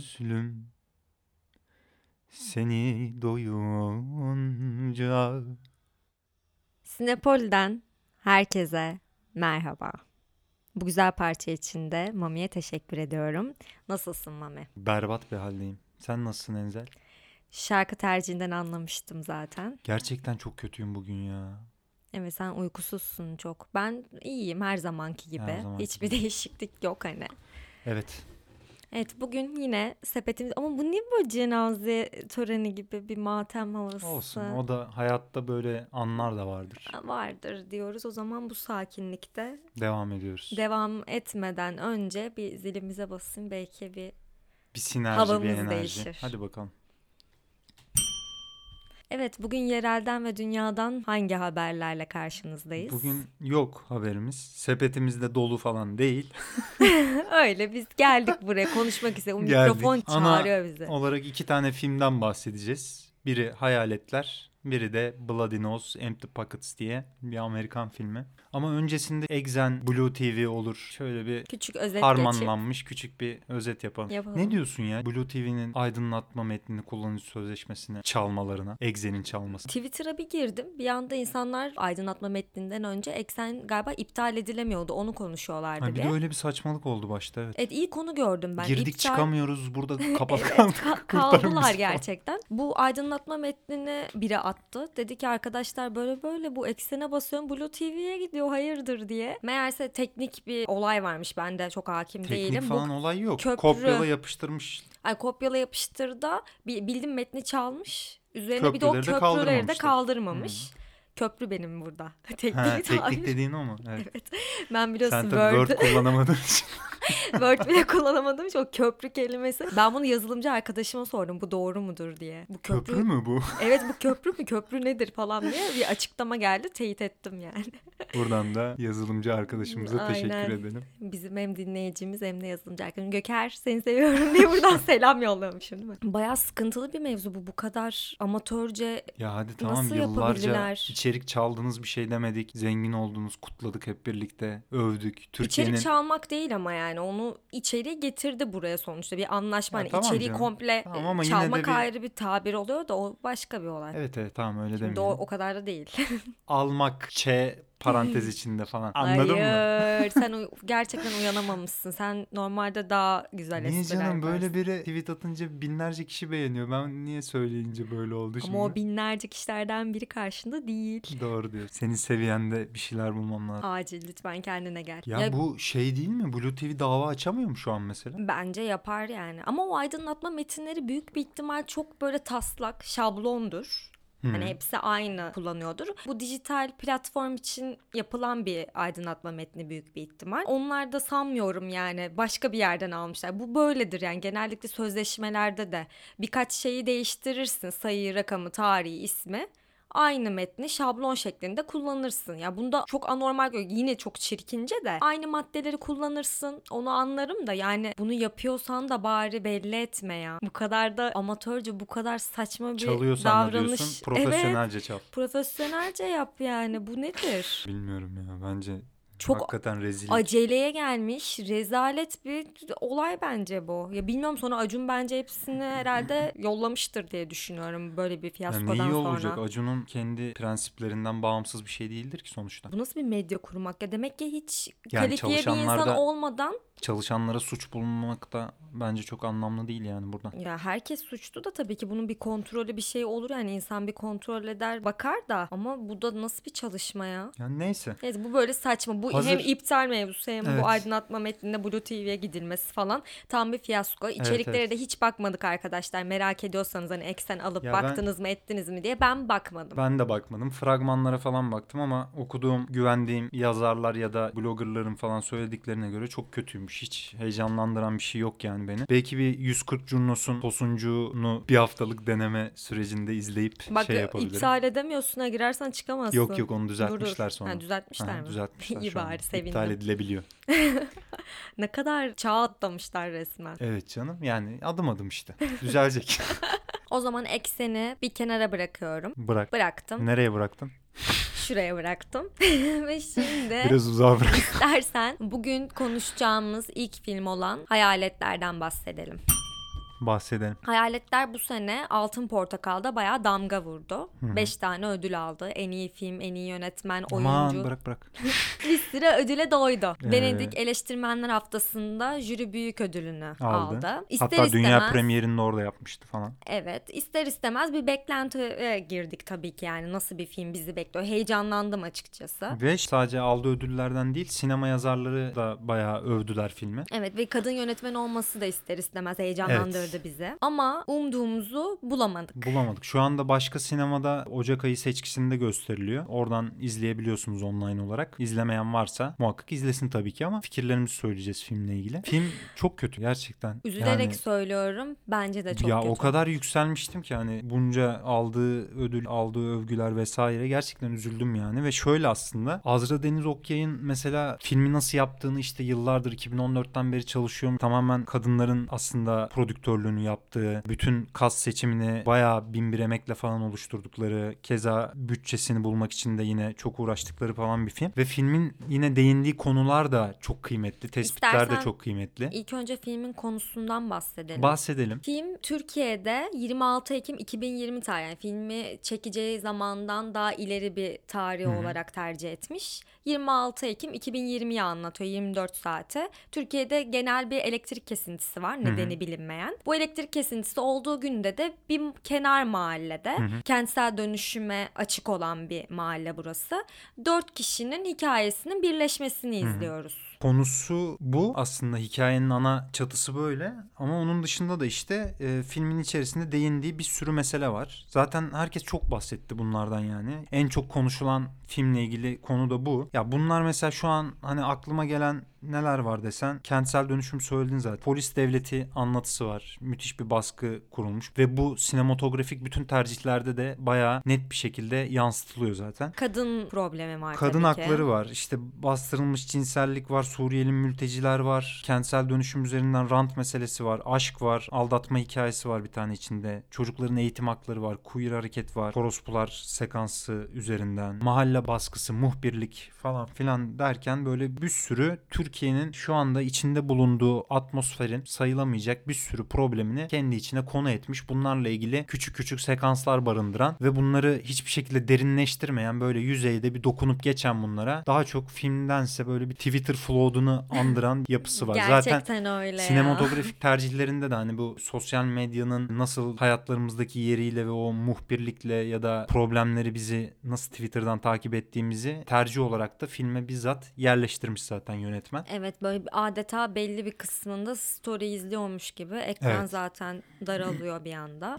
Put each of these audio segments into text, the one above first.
kara gözlüm seni doyunca Sinepol'den herkese merhaba. Bu güzel parça için de Mami'ye teşekkür ediyorum. Nasılsın Mami? berbat bir haldeyim. Sen nasılsın Enzel? Şarkı tercihinden anlamıştım zaten. Gerçekten çok kötüyüm bugün ya. Evet sen uykusuzsun çok. Ben iyiyim her zamanki gibi. Her zamanki Hiçbir gibi. değişiklik yok hani. Evet. Evet bugün yine sepetimiz ama bu niye böyle cenaze töreni gibi bir matem havası Olsun. O da hayatta böyle anlar da vardır. vardır diyoruz. O zaman bu sakinlikte Devam ediyoruz. devam etmeden önce bir zilimize basın belki bir bir sinerji, Havamız bir enerji. değişir. Hadi bakalım. Evet bugün yerelden ve dünyadan hangi haberlerle karşınızdayız? Bugün yok haberimiz. Sepetimiz de dolu falan değil. Öyle biz geldik buraya konuşmak için. O Geldik. mikrofon Ana çağırıyor bizi. olarak iki tane filmden bahsedeceğiz. Biri Hayaletler, biri de Bloody Nose, Empty Pockets diye bir Amerikan filmi. Ama öncesinde Exen Blue TV olur. Şöyle bir Küçük özet geçip. harmanlanmış küçük bir özet yapalım. Yapalım. Ne diyorsun ya? Blue TV'nin aydınlatma metnini kullanıcı sözleşmesine çalmalarına, Exen'in çalması. Twitter'a bir girdim. Bir anda insanlar aydınlatma metninden önce eksen galiba iptal edilemiyordu. Onu konuşuyorlardı Ha, bir diye. de öyle bir saçmalık oldu başta evet. Evet iyi konu gördüm ben. Girdik İptal- çıkamıyoruz burada kapat Evet, kaldık. ka- kaldılar gerçekten. Bu aydınlatma metnini biri attı. Dedi ki arkadaşlar böyle böyle bu eksene basıyorum Blue TV'ye gidiyor hayırdır diye. Meğerse teknik bir olay varmış. Ben de çok hakim Teknik değilim. falan Bu olay yok. köprü- Kopyala yapıştırmış. ay, kopyala yapıştırda bildim metni çalmış. Üzerine bir de o Köprüleri de kaldırmamış. Köprü benim burada. teknik Ha, teknik dediğin o mu? Evet. Ben biliyorsun Sen Word, Word kullanamadığın için. Word bile kullanamadığım için o köprü kelimesi. Ben bunu yazılımcı arkadaşıma sordum bu doğru mudur diye. Bu köprü, Köprü mü bu? Evet bu köprü mü köprü nedir falan diye bir açıklama geldi teyit ettim yani. Buradan da yazılımcı arkadaşımıza teşekkür Aynen. edelim. Bizim hem dinleyicimiz hem de yazılımcı arkadaşım. Göker seni seviyorum diye buradan selam yollamışım değil mi? Bayağı sıkıntılı bir mevzu bu bu kadar amatörce Ya hadi tamam Nasıl yıllarca içerik çaldınız bir şey demedik. Zengin oldunuz, kutladık hep birlikte. Övdük. Türkiye'nin İçerik çalmak değil ama yani onu içeri getirdi buraya sonuçta bir anlaşma. Ha, Hani tamam içeriği canım. komple Tamam ama çalmak bir- ayrı bir tabir oluyor da o başka bir olay. Evet evet tamam öyle Şimdi o, demeyelim. o kadar da değil. Almak, ç parantez içinde falan. Anladın mı? Hayır sen uy- gerçekten uyanamamışsın. Sen normalde daha güzel Niye espriler canım böyle yaparsın. biri tweet atınca binlerce kişi beğeniyor. Ben niye söyleyince böyle oldu şimdi? Ama o binlerce kişilerden biri karşında değil. Doğru diyor. Senin seviyende bir şeyler bulmam lazım. Acil lütfen kendine gel. Ya, Ya bu şey değil mi? Blue TV dava açamıyor mu şu an mesela? Bence yapar yani. Ama o aydınlatma metinleri büyük bir ihtimal çok böyle taslak, şablondur. Hmm. Hani hepsi aynı kullanıyordur. Bu dijital platform için yapılan bir aydınlatma metni büyük bir ihtimal. Onlar da sanmıyorum yani başka bir yerden almışlar. Bu böyledir yani genellikle sözleşmelerde de birkaç şeyi değiştirirsin. Sayıyı, rakamı, tarihi, ismi. Aynı metni şablon şeklinde kullanırsın. Ya bunda çok anormal yine çok çirkince de aynı maddeleri kullanırsın. Onu anlarım da yani bunu yapıyorsan da bari belli etme ya. Bu kadar da amatörce bu kadar saçma bir Çalıyorsan da davranış. diyorsun Evet. profesyonelce çal. Profesyonelce yap yani. Bu nedir? Bilmiyorum ya bence Çok hakikaten rezil. Aceleye gelmiş rezalet bir olay bence bu. Ya bilmiyorum sonra Acun bence hepsini herhalde yollamıştır diye düşünüyorum böyle bir Ya fiyaskodan neyi sonra. olacak? Acun'un kendi prensiplerin bağımsız bir şey değildir ki sonuçta. Bu nasıl bir medya kurmak ya? Demek ki hiç Yani kalifiye bir insan olmadan Çalışanlara suç bulunmak da bence çok anlamlı değil yani burada. ya herkes suçlu da tabii ki bunun bir kontrolü bir şey olur yani insan bir kontrol eder bakar da ama bu da nasıl bir çalışma ya? Yani neyse. Neyse bu böyle saçma. Bu Hazır- hem iptal mevzusu hem Evet. bu aydınlatma metninde Blue TV'ye gidilmesi falan tam bir fiyasko. İçeriklere evet. de hiç bakmadık arkadaşlar. Merak ediyorsanız hani eksen alıp Ya ben- baktınız mı ettiniz mi diye ben bakmadım. Ben de bakmadım. Fragmanlara falan baktım ama okuduğum, güvendiğim yazarlar ya da bloggerların falan söylediklerine göre çok kötüymüş. Hiç heyecanlandıran bir şey yok yani beni. Belki bir 140 Curnos'un tosuncunu bir haftalık deneme sürecinde izleyip Bak şey yapabilirim. iptal edemiyorsun ha girersen çıkamazsın. Yok yok onu düzeltmişler sonra. Ha, düzeltmişler Aha, mi? Düzeltmişler İyi bari sevindim. İptal edilebiliyor. Ne kadar çağ atlamışlar resmen. Evet canım yani adım adım işte. Düzelecek. O zaman ekseni bir kenara bırakıyorum. Bırak. Bıraktım. Nereye bıraktın? şuraya bıraktım. Ve şimdi Biraz uzağa bırak. istersen bugün konuşacağımız ilk film olan Hayaletler'den bahsedelim. Bahsedelim. Hayaletler bu sene Altın Portakal'da bayağı damga vurdu. 5 tane ödül aldı. En iyi film, en iyi yönetmen, oyuncu. Aman bırak bırak. Bir sürü ödüle doydu. Evet. Venedik Eleştirmenler Haftası'nda jüri büyük ödülünü aldı. Aldı. İster Hatta dünya istemez- premierini de orada yapmıştı falan. Evet ister istemez bir beklentiye girdik tabii ki yani nasıl bir film bizi bekliyor. Heyecanlandım açıkçası. Ve sadece aldığı ödüllerden değil sinema yazarları da bayağı övdüler filmi. Evet ve kadın yönetmen olması da ister istemez heyecanlandırdı bizi. Ama umduğumuzu bulamadık. Bulamadık. Şu anda başka sinemada Ocak ayı seçkisinde gösteriliyor. Oradan izleyebiliyorsunuz online olarak. İzlemeyen varsa muhakkak izlesin tabii ki ama fikirlerimizi söyleyeceğiz filmle ilgili. Film çok kötü gerçekten. Üzülerek Yani- söylüyorum bence de çok ya kötü. o kadar yükselmiştim ki hani bunca aldığı ödül, aldığı övgüler vesaire gerçekten üzüldüm yani ve şöyle aslında Azra Deniz Okyay'ın mesela filmi nasıl yaptığını işte yıllardır 2014'ten beri çalışıyorum. Tamamen kadınların aslında prodüktörlüğünü yaptığı, bütün kas seçimini bayağı bin bir emekle falan oluşturdukları, keza bütçesini bulmak için de yine çok uğraştıkları falan bir film ve filmin yine değindiği konular da çok kıymetli, tespitler de İstersen- çok kıymetli. İlk önce filmin konusundan bahsedelim. Bahsedelim. Film Türkiye'de 26 Ekim 2020 tarih yani filmi çekeceği zamandan daha ileri bir tarih Hı hı. olarak tercih etmiş. 26 Ekim 2020'yi anlatıyor 24 saate. Türkiye'de genel bir elektrik kesintisi var nedeni bilinmeyen. Bu elektrik kesintisi olduğu günde de bir kenar mahallede kentsel dönüşüme açık olan bir mahalle burası. Dört kişinin hikayesinin birleşmesini izliyoruz. Konusu bu aslında hikayenin ana çatısı böyle ama onun dışında da işte e, filmin içerisinde değindiği bir sürü mesele var. Zaten herkes çok bahsetti bunlardan yani. En çok konuşulan filmle ilgili konu da bu. Ya bunlar mesela şu an hani aklıma gelen neler var desen kentsel dönüşüm söyledin zaten. Polis devleti anlatısı var. Müthiş bir baskı kurulmuş ve bu sinematografik bütün tercihlerde de bayağı net bir şekilde yansıtılıyor zaten. Kadın problemi var Kadın hakları var. İşte bastırılmış cinsellik var. Suriyeli mülteciler var. Kentsel dönüşüm üzerinden rant meselesi var. Aşk var. Aldatma hikayesi var bir tane içinde. Çocukların eğitim hakları var. Queer hareket var. Korospular sekansı üzerinden. Mahalle baskısı, muhbirlik falan filan derken böyle bir sürü Türkiye'nin şu anda içinde bulunduğu atmosferin sayılamayacak bir sürü problemini kendi içine konu etmiş. Bunlarla ilgili küçük küçük sekanslar barındıran ve bunları hiçbir şekilde derinleştirmeyen böyle yüzeyde bir dokunup geçen bunlara daha çok filmdense böyle bir Twitter flood'unu andıran yapısı var. Gerçekten Zaten öyle ya. Sinematografik tercihlerinde de hani bu sosyal medyanın nasıl hayatlarımızdaki yeriyle ve o muhbirlikle ya da problemleri bizi nasıl Twitter'dan takip ettiğimizi tercih olarak da filme bizzat yerleştirmiş zaten yönetmen. Evet böyle adeta belli bir kısmında story izliyormuş gibi ekran Evet. zaten daralıyor bir anda.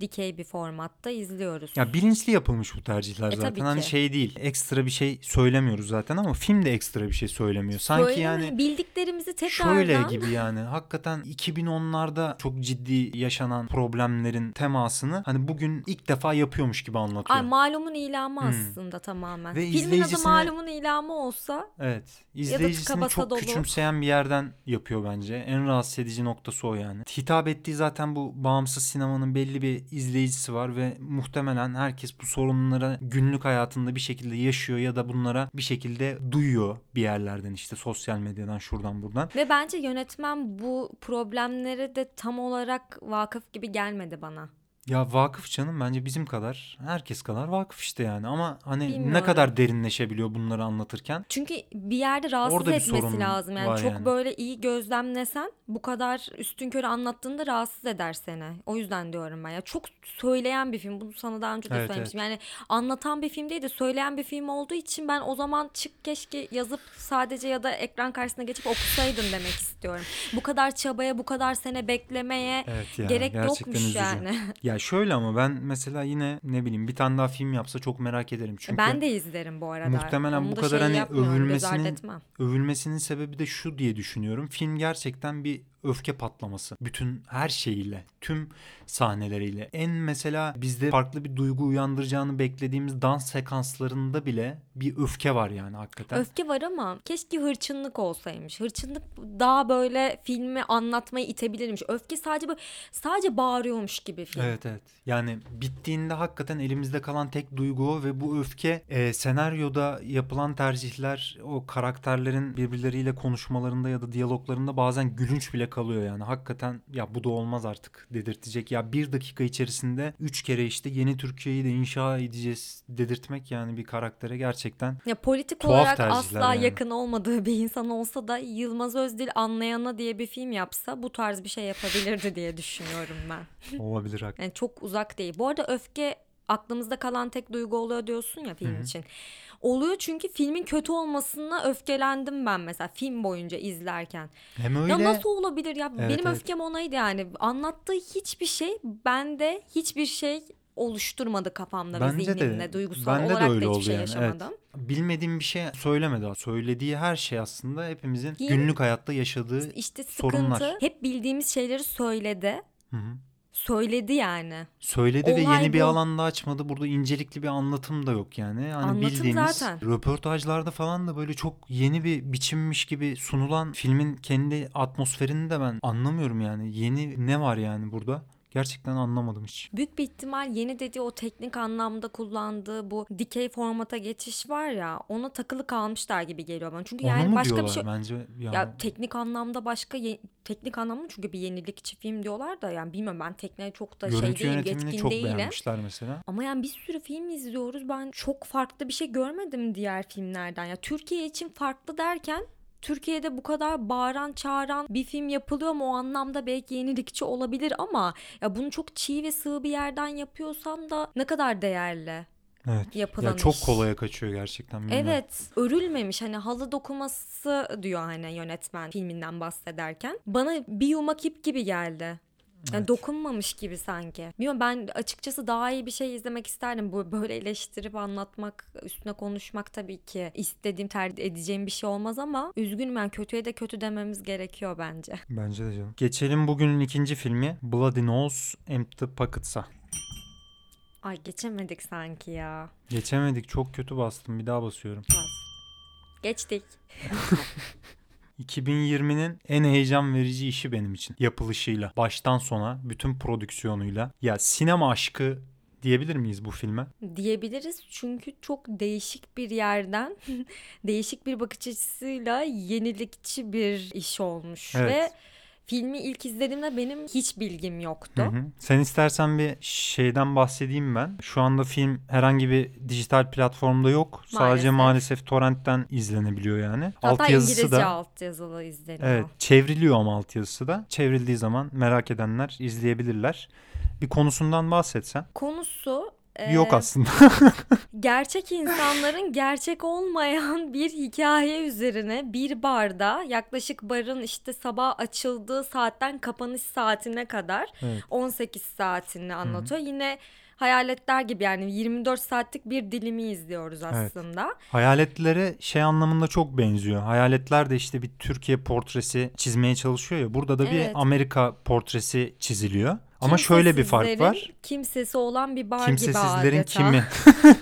Dikey bir formatta izliyoruz. Ya bilinçli yapılmış bu tercihler E, zaten. Hani şey değil. Ekstra bir şey söylemiyoruz zaten ama film de ekstra bir şey söylemiyor. Sanki Söyleme, yani bildiklerimizi tekrardan Şöyle gibi yani hakikaten 2010'larda çok ciddi yaşanan problemlerin temasını hani bugün ilk defa yapıyormuş gibi anlatıyor. Ay malumun ilamı Hmm. aslında tamamen. Ve Filmin adı malumun ilamı olsa Evet. İzleyicisini çok dolu. küçümseyen bir yerden yapıyor bence. En rahatsız edici noktası o yani. Hitap ettiği zaten bu bağımsız sinemanın belli bir izleyicisi var ve muhtemelen herkes bu sorunlara günlük hayatında bir şekilde yaşıyor ya da bunlara bir şekilde duyuyor bir yerlerden işte sosyal medyadan şuradan buradan. ve bence yönetmen bu problemlere de tam olarak vakıf gibi gelmedi bana. Ya vakıf canım bence bizim kadar herkes kadar vakıf işte yani ama hani ne Bilmiyorum. kadar derinleşebiliyor bunları anlatırken Çünkü bir yerde rahatsız Orada bir etmesi sorun lazım. Yani var çok yani. böyle iyi gözlemlesen bu kadar üstün körü anlattığında rahatsız eder seni. O yüzden diyorum ben ya. Çok söyleyen bir film. Bunu sana daha önce de Evet, söylemiştim. Yani anlatan bir film değil de söyleyen bir film olduğu için ben o zaman çık keşke yazıp sadece ya da ekran karşısına geçip okusaydın demek istiyorum. Bu kadar çabaya, bu kadar sene beklemeye evet ya gerek yokmuş üzücü. yani. Ya şöyle ama ben mesela yine ne bileyim bir tane daha film yapsa çok merak ederim. Çünkü ben de izlerim bu arada. muhtemelen Onu bu da kadar şey hani övülmesinin- övülmesinin sebebi de şu diye düşünüyorum. Film gerçekten bir öfke patlaması. Bütün her şeyiyle, tüm sahneleriyle. En mesela bizde farklı bir duygu uyandıracağını beklediğimiz dans sekanslarında bile bir öfke var yani hakikaten. Öfke var ama keşke hırçınlık olsaymış. Hırçınlık daha böyle filmi anlatmayı itebilirmiş. Öfke sadece böyle sadece bağırıyormuş gibi film. Evet Evet. Yani bittiğinde hakikaten elimizde kalan tek duygu o ve bu öfke e, senaryoda yapılan tercihler o karakterlerin birbirleriyle konuşmalarında ya da diyaloglarında bazen gülünç bile kalıyor yani. Hakikaten ya bu da olmaz artık dedirtecek. Ya bir dakika içerisinde üç kere işte yeni Türkiye'yi de inşa edeceğiz dedirtmek yani bir karaktere gerçekten Ya politik Tuhaf olarak asla yani. yakın olmadığı bir insan olsa da Yılmaz Özdil Anlayana diye bir film yapsa bu tarz bir şey yapabilirdi diye düşünüyorum ben. olabilir hakikaten. Yani çok uzak değil. Bu arada öfke aklımızda kalan tek duygu oluyor diyorsun ya film için. Oluyor çünkü filmin kötü olmasına öfkelendim ben mesela film boyunca izlerken. Hem öyle Ya nasıl olabilir ya? Evet, Benim evet. öfkem onaydı yani. Anlattığı hiçbir şey bende hiçbir şey oluşturmadı kafamda ve Bence de- zihnimde duygusal bende de olarak da öyle hiçbir oldu şey yani, evet. yaşamadım. bilmediğim bir şey söylemedi. Söylediği her şey aslında hepimizin Film- günlük hayatta yaşadığı İşte sıkıntı sorunlar. hep bildiğimiz şeyleri söyledi. Hı hı. Söyledi yani. Söyledi ve Olay yeni bir bu. alanda açmadı. Burada incelikli bir anlatım da yok yani. Hani Anlatım bildiğimiz zaten. röportajlarda falan da böyle çok yeni bir biçimmiş gibi sunulan filmin kendi atmosferini de ben anlamıyorum yani. Yeni ne var yani burada? Gerçekten anlamadım hiç. Büyük bir ihtimal yeni dediği o teknik anlamda kullandığı bu dikey formata geçiş var ya ona takılı kalmışlar gibi geliyor bana. Çünkü Onu yani mu başka diyorlar bir şey bence? Yani, ya teknik anlamda başka ye- teknik anlamda çünkü bir yenilikçi film diyorlar da yani bilmiyorum ben tekniğe çok da şey görüntü değilim, yönetimini yetkin çok değilim. beğenmişler mesela. Ama yani bir sürü film izliyoruz. Ben çok farklı bir şey görmedim diğer filmlerden. Ya Türkiye için farklı derken Türkiye'de bu kadar bağıran çağıran bir film yapılıyor mu o anlamda belki yenilikçi olabilir ama ya bunu çok çiğ ve sığ bir yerden yapıyorsan da ne kadar değerli Evet. yapılan Ya çok iş. kolaya kaçıyor gerçekten. bilmiyorum. Evet örülmemiş hani halı dokuması diyor hani yönetmen filminden bahsederken. Bana bir yumak ip gibi geldi. Yani Evet. dokunmamış gibi sanki. Bilmiyorum ben açıkçası daha iyi bir şey izlemek isterdim. Bu böyle eleştirip anlatmak, üstüne konuşmak tabii ki istediğim, tercih edeceğim bir şey olmaz ama üzgünüm yani kötüye de kötü dememiz gerekiyor bence. Bence de canım. Geçelim bugünün ikinci filmi Bloody Nose Empty Pockets'a. Ay geçemedik sanki ya. Geçemedik çok kötü bastım bir daha basıyorum. Bas. Geçtik. 2020'nin en heyecan verici işi benim için. Yapılışıyla, baştan sona, bütün prodüksiyonuyla. Ya sinema aşkı diyebilir miyiz bu filme? diyebiliriz çünkü çok değişik bir yerden değişik bir bakış açısıyla yenilikçi bir iş olmuş Evet. ve filmi ilk izlediğimde benim hiç bilgim yoktu. Hı hı. Sen istersen bir şeyden bahsedeyim ben. Şu anda film herhangi bir dijital platformda yok. Sadece Maalesef. maalesef torrentten izlenebiliyor yani. Hatta Altyazısı İngilizce da altyazılı izleniyor. Evet çevriliyor ama altyazısı da. Çevrildiği zaman merak edenler izleyebilirler. Bir konusundan bahsetsen. Konusu e, Yok aslında. gerçek insanların gerçek olmayan bir hikaye üzerine bir barda yaklaşık barın işte sabah açıldığı saatten kapanış saatine kadar Evet. 18 saatini anlatıyor. Yine hayaletler gibi yani 24 saatlik bir dilimi izliyoruz aslında. Hayaletlere şey anlamında çok benziyor. Hayaletler de işte bir Türkiye portresi çizmeye çalışıyor ya. Burada da Evet. bir Amerika portresi çiziliyor. Ama şöyle bir fark var. Kimsesi olan bir bar gibi Kimsesizlerin adeta. kimi?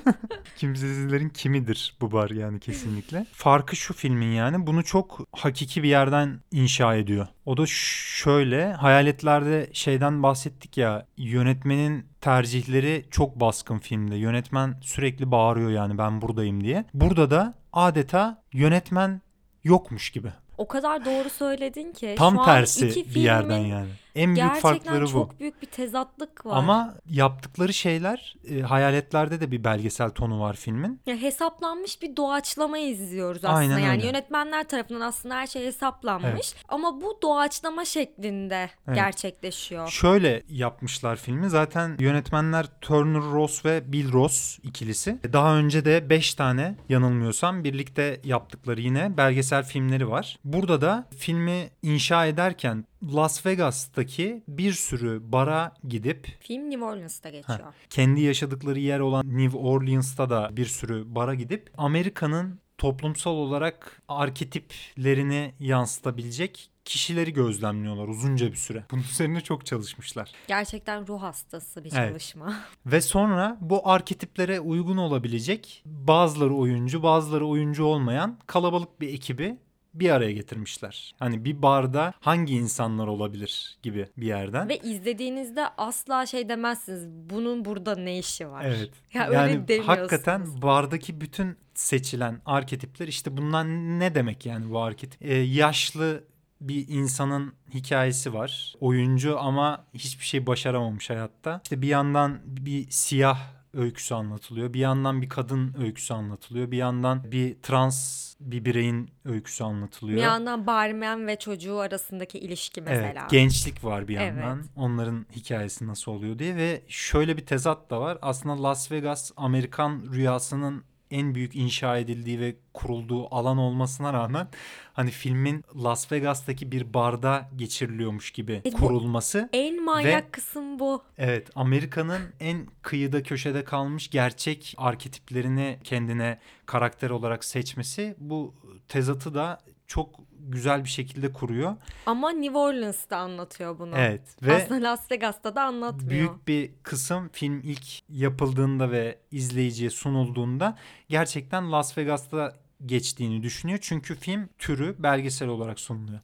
Kimsesizlerin kimidir bu bar yani kesinlikle. Farkı şu filmin yani bunu çok hakiki bir yerden inşa ediyor. O da şöyle hayaletlerde şeyden bahsettik ya yönetmenin tercihleri çok baskın filmde. Yönetmen sürekli bağırıyor yani ben buradayım diye. Burada da adeta yönetmen yokmuş gibi. O kadar doğru söyledin ki. Tam tersi bir yerden yani. En büyük Gerçekten farkları bu. çok büyük bir tezatlık var. Ama yaptıkları şeyler e, hayaletlerde de bir belgesel tonu var filmin. Ya hesaplanmış bir doğaçlama izliyoruz aslında. Aynen yani öyle. yönetmenler tarafından aslında her şey hesaplanmış. Evet. Ama bu doğaçlama şeklinde Evet. gerçekleşiyor. Şöyle yapmışlar filmi. Zaten yönetmenler Turner Ross ve Bill Ross ikilisi. Daha önce de 5 tane yanılmıyorsam birlikte yaptıkları yine belgesel filmleri var. Burada da filmi inşa ederken Las Vegas'taki bir sürü bara gidip Film New Orleans'ta geçiyor. kendi yaşadıkları yer olan New Orleans'ta da bir sürü bara gidip Amerika'nın toplumsal olarak arketiplerini yansıtabilecek kişileri gözlemliyorlar uzunca bir süre. Bunun üzerine çok çalışmışlar. Gerçekten ruh hastası bir Evet. çalışma. Ve sonra bu arketiplere uygun olabilecek bazıları oyuncu bazıları oyuncu olmayan kalabalık bir ekibi bir araya getirmişler. Hani bir barda hangi insanlar olabilir gibi bir yerden. Ve izlediğinizde asla şey demezsiniz. Bunun burada ne işi var? Evet. Ya öyle yani demiyorsunuz. hakikaten bardaki bütün seçilen arketipler işte bunlar ne demek yani bu arketip? Ee, yaşlı bir insanın hikayesi var. Oyuncu ama hiçbir şey başaramamış hayatta. İşte bir yandan bir siyah öyküsü anlatılıyor. Bir yandan bir kadın öyküsü anlatılıyor. Bir yandan bir trans bir bireyin öyküsü anlatılıyor. Bir yandan barmen ve çocuğu arasındaki ilişki mesela. Evet, gençlik var bir yandan. Evet. Onların hikayesi nasıl oluyor diye ve şöyle bir tezat da var. Aslında Las Vegas Amerikan rüyasının en büyük inşa edildiği ve kurulduğu alan olmasına rağmen hani filmin Las Vegas'taki bir barda geçiriliyormuş gibi E kurulması. En manyak Ve- kısım bu. Evet, Amerika'nın en kıyıda köşede kalmış gerçek arketiplerini kendine karakter olarak seçmesi bu tezatı da çok güzel bir şekilde kuruyor. Ama New Orleans'ta anlatıyor bunu. Evet ve Aslında Las Vegas'ta da anlatmıyor. büyük bir kısım film ilk yapıldığında ve izleyiciye sunulduğunda gerçekten Las Vegas'ta geçtiğini düşünüyor. Çünkü film türü belgesel olarak sunuluyor.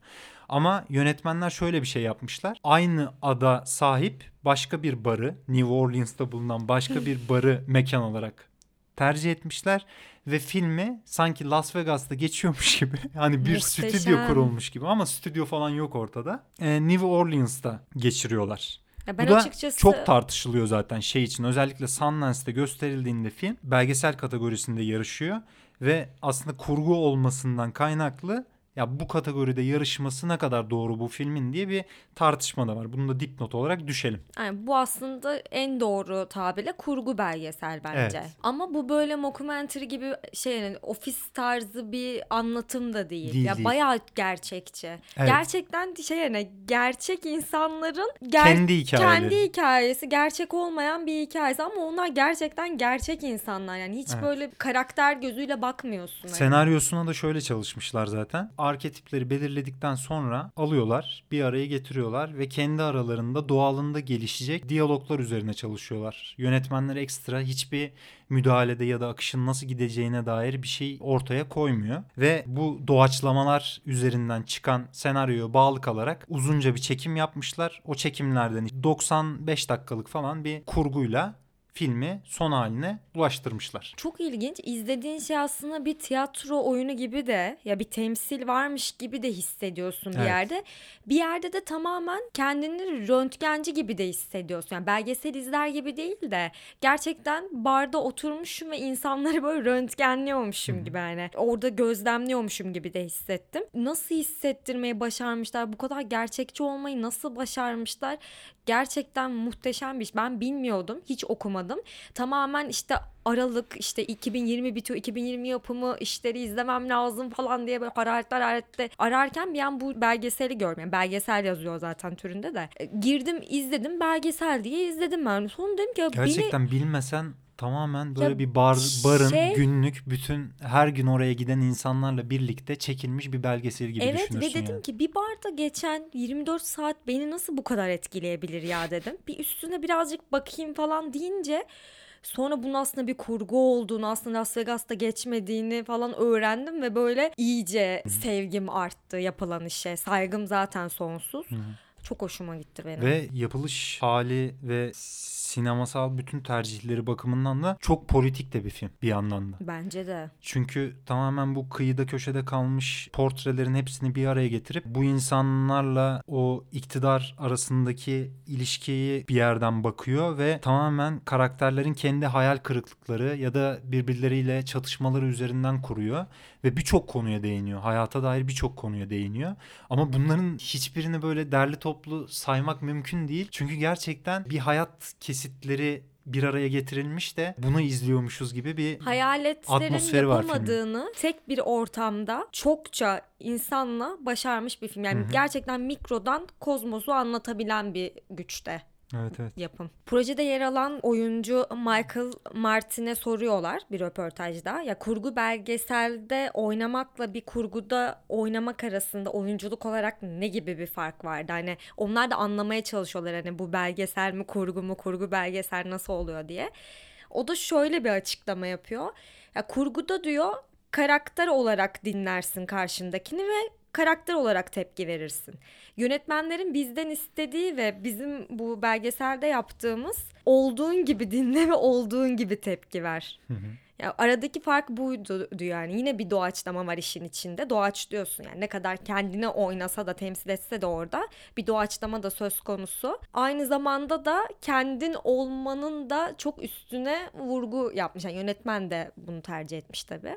Ama yönetmenler şöyle bir şey yapmışlar. Aynı ada sahip başka bir barı, New Orleans'ta bulunan başka bir barı mekan olarak tercih etmişler ve filmi sanki Las Vegas'ta geçiyormuş gibi hani bir Muhteşem. stüdyo kurulmuş gibi ama stüdyo falan yok ortada. Ee, New Orleans'ta geçiriyorlar. Ya ben Bu da açıkçası çok tartışılıyor zaten şey için. Özellikle Sundance'de gösterildiğinde film belgesel kategorisinde yarışıyor ve aslında kurgu olmasından kaynaklı ya bu kategoride yarışması ne kadar doğru bu filmin diye bir tartışma da var. Bunu da dipnot olarak düşelim. Yani bu aslında en doğru tabirle kurgu belgesel bence. Evet. Ama bu böyle mockumentary gibi şey yani ofis tarzı bir anlatım da değil. Değil, ya değil. bayağı gerçekçi. Evet. Gerçekten şey yani gerçek insanların ger- Kendi hikayeleri. kendi hikayesi, gerçek olmayan bir hikayesi ama onlar gerçekten gerçek insanlar. Yani hiç Evet. böyle karakter gözüyle bakmıyorsun. hani. Senaryosuna da şöyle çalışmışlar zaten. Arketipleri belirledikten sonra alıyorlar, bir araya getiriyorlar ve kendi aralarında doğalında gelişecek diyaloglar üzerine çalışıyorlar. Yönetmenler ekstra hiçbir müdahalede ya da akışın nasıl gideceğine dair bir şey ortaya koymuyor. Ve bu doğaçlamalar üzerinden çıkan senaryoya bağlı kalarak uzunca bir çekim yapmışlar. O çekimlerden 95 dakikalık falan bir kurguyla filmi son haline ulaştırmışlar. Çok ilginç. İzlediğin şey aslında bir tiyatro oyunu gibi de ya bir temsil varmış gibi de hissediyorsun bir Evet. yerde. Bir yerde de tamamen kendini röntgenci gibi de hissediyorsun. Yani belgesel izler gibi değil de gerçekten barda oturmuşum ve insanları böyle röntgenliyormuşum gibi yani. Orada gözlemliyormuşum gibi de hissettim. Nasıl hissettirmeyi başarmışlar? Bu kadar gerçekçi olmayı nasıl başarmışlar? Gerçekten muhteşem bir iş. Ben bilmiyordum. Hiç okumadım. Tamamen işte Aralık işte 2020 bitiyor 2020 yapımı işleri izlemem lazım falan diye böyle hararetler hararette ararken bir an bu belgeseli. Yani belgesel yazıyor zaten türünde de. E, Girdim izledim belgesel diye izledim ben. Sonra dedim ki ya beni Gerçekten bilmesen tamamen böyle Ya bir bar barın şey- günlük bütün her gün oraya giden insanlarla birlikte çekilmiş bir belgesel gibi Evet ve düşünürsün dedim yani. ki bir barda geçen 24 saat beni nasıl bu kadar etkileyebilir ya dedim. Bir üstüne birazcık bakayım falan deyince sonra bunun aslında bir kurgu olduğunu aslında Las Vegas'ta geçmediğini falan öğrendim ve böyle iyice sevgim arttı yapılan işe. Saygım zaten sonsuz. Çok hoşuma gitti benim. Ve yapılış hali ve sinemasal bütün tercihleri bakımından da çok politik de bir film bir yandan da. Bence de. Çünkü tamamen bu kıyıda köşede kalmış portrelerin hepsini bir araya getirip bu insanlarla o iktidar arasındaki ilişkiyi bir yerden bakıyor ve tamamen karakterlerin kendi hayal kırıklıkları ya da birbirleriyle çatışmaları üzerinden kuruyor ve birçok konuya değiniyor. Hayata dair birçok konuya değiniyor. Ama bunların hiçbirini böyle derli toplu saymak mümkün değil. Çünkü gerçekten bir hayat kesitleri bir araya getirilmiş de bunu izliyormuşuz gibi bir Hayaletlerin Atmosferi var yapamadığını tek bir ortamda çokça insanla başarmış bir film. Yani Hı hı. gerçekten mikrodan kozmosu anlatabilen bir güçte Evet evet. yapım. Projede yer alan oyuncu Michael Martin'e soruyorlar bir röportajda. Ya kurgu belgeselde oynamakla bir kurguda oynamak arasında oyunculuk olarak ne gibi bir fark vardı? Hani onlar da anlamaya çalışıyorlar hani bu belgesel mi kurgu mu kurgu belgesel nasıl oluyor diye. O da şöyle bir açıklama yapıyor. Ya kurguda diyor karakter olarak dinlersin karşındakini ve karakter olarak tepki verirsin. Yönetmenlerin bizden istediği ve bizim bu belgeselde yaptığımız olduğun gibi dinle ve olduğun gibi tepki ver. Ya aradaki fark buydu yani. Yine bir doğaçlama var işin içinde. Doğaç diyorsun yani ne kadar kendine oynasa da temsil etse de orada bir doğaçlama da söz konusu. Aynı zamanda da kendin olmanın da çok üstüne vurgu yapmış. Yani yönetmen de bunu tercih etmiş tabii.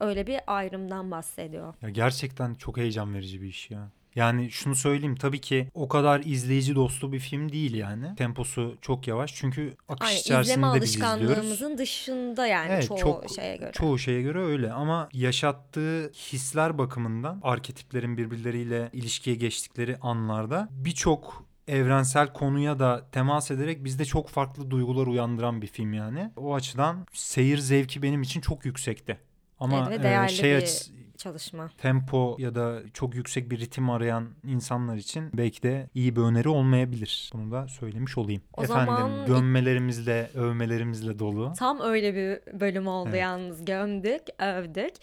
Öyle bir ayrımdan bahsediyor. Ya gerçekten çok heyecan verici bir iş ya. Yani şunu söyleyeyim tabii ki o kadar izleyici dostu bir film değil yani. Temposu çok yavaş çünkü akış Aynen, içerisinde izleme de biz izliyoruz. alışkanlığımızın dışında yani Evet, çoğu çok- şeye göre. Çoğu şeye göre öyle ama yaşattığı hisler bakımından arketiplerin birbirleriyle ilişkiye geçtikleri anlarda birçok evrensel konuya da temas ederek bizde çok farklı duygular uyandıran bir film yani. O açıdan seyir zevki benim için çok yüksekti. Ama Evet ve e, şey bir açısı- çalışma. tempo ya da çok yüksek bir ritim arayan insanlar için belki de iyi bir öneri olmayabilir. Bunu da söylemiş olayım. O Efendim zaman- gömmelerimizle, övmelerimizle dolu. Tam öyle bir bölüm oldu Evet. yalnız. Gömdük, övdük.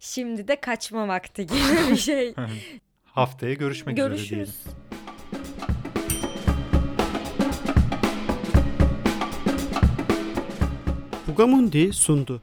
Şimdi de kaçma vakti gibi bir şey. Haftaya görüşmek üzere diyelim. Görüşürüz. Bugamundi sundu.